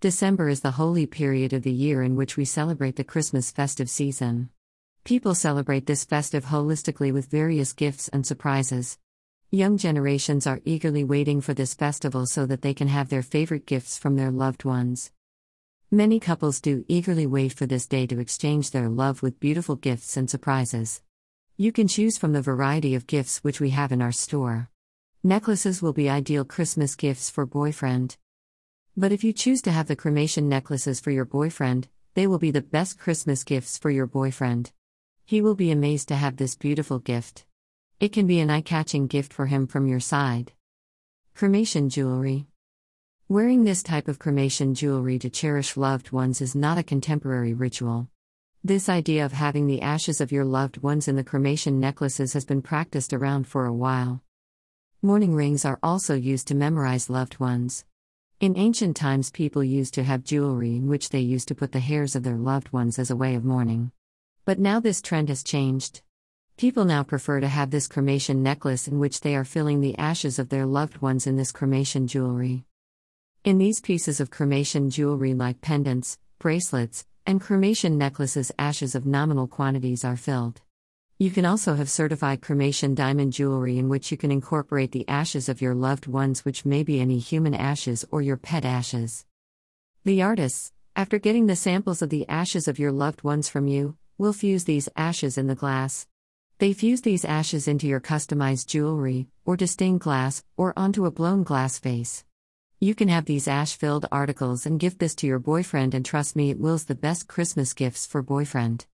December is the holy period of the year in which we celebrate the Christmas festive season. People celebrate this festive holistically with various gifts and surprises. Young generations are eagerly waiting for this festival so that they can have their favorite gifts from their loved ones. Many couples do eagerly wait for this day to exchange their love with beautiful gifts and surprises. You can choose from the variety of gifts which we have in our store. Necklaces will be ideal Christmas gifts for boyfriend. But if you choose to have the cremation necklaces for your boyfriend, they will be the best Christmas gifts for your boyfriend. He will be amazed to have this beautiful gift. It can be an eye catching gift for him from your side. Cremation jewelry. Wearing this type of cremation jewelry to cherish loved ones is not a contemporary ritual. This idea of having the ashes of your loved ones in the cremation necklaces has been practiced around for a while. Mourning rings are also used to memorize loved ones. In ancient times, people used to have jewelry in which they used to put the hairs of their loved ones as a way of mourning. But now this trend has changed. People now prefer to have this cremation necklace in which they are filling the ashes of their loved ones in this cremation jewelry. In these pieces of cremation jewelry, like pendants, bracelets, and cremation necklaces, ashes of nominal quantities are filled. You can also have certified cremation diamond jewelry in which you can incorporate the ashes of your loved ones, which may be any human ashes or your pet ashes. The artists, after getting the samples of the ashes of your loved ones from you, will fuse these ashes in the glass. They fuse these ashes into your customized jewelry, or to stained glass, or onto a blown glass vase. You can have these ash filled articles and gift this to your boyfriend, and trust me, it wills the best Christmas gifts for boyfriend.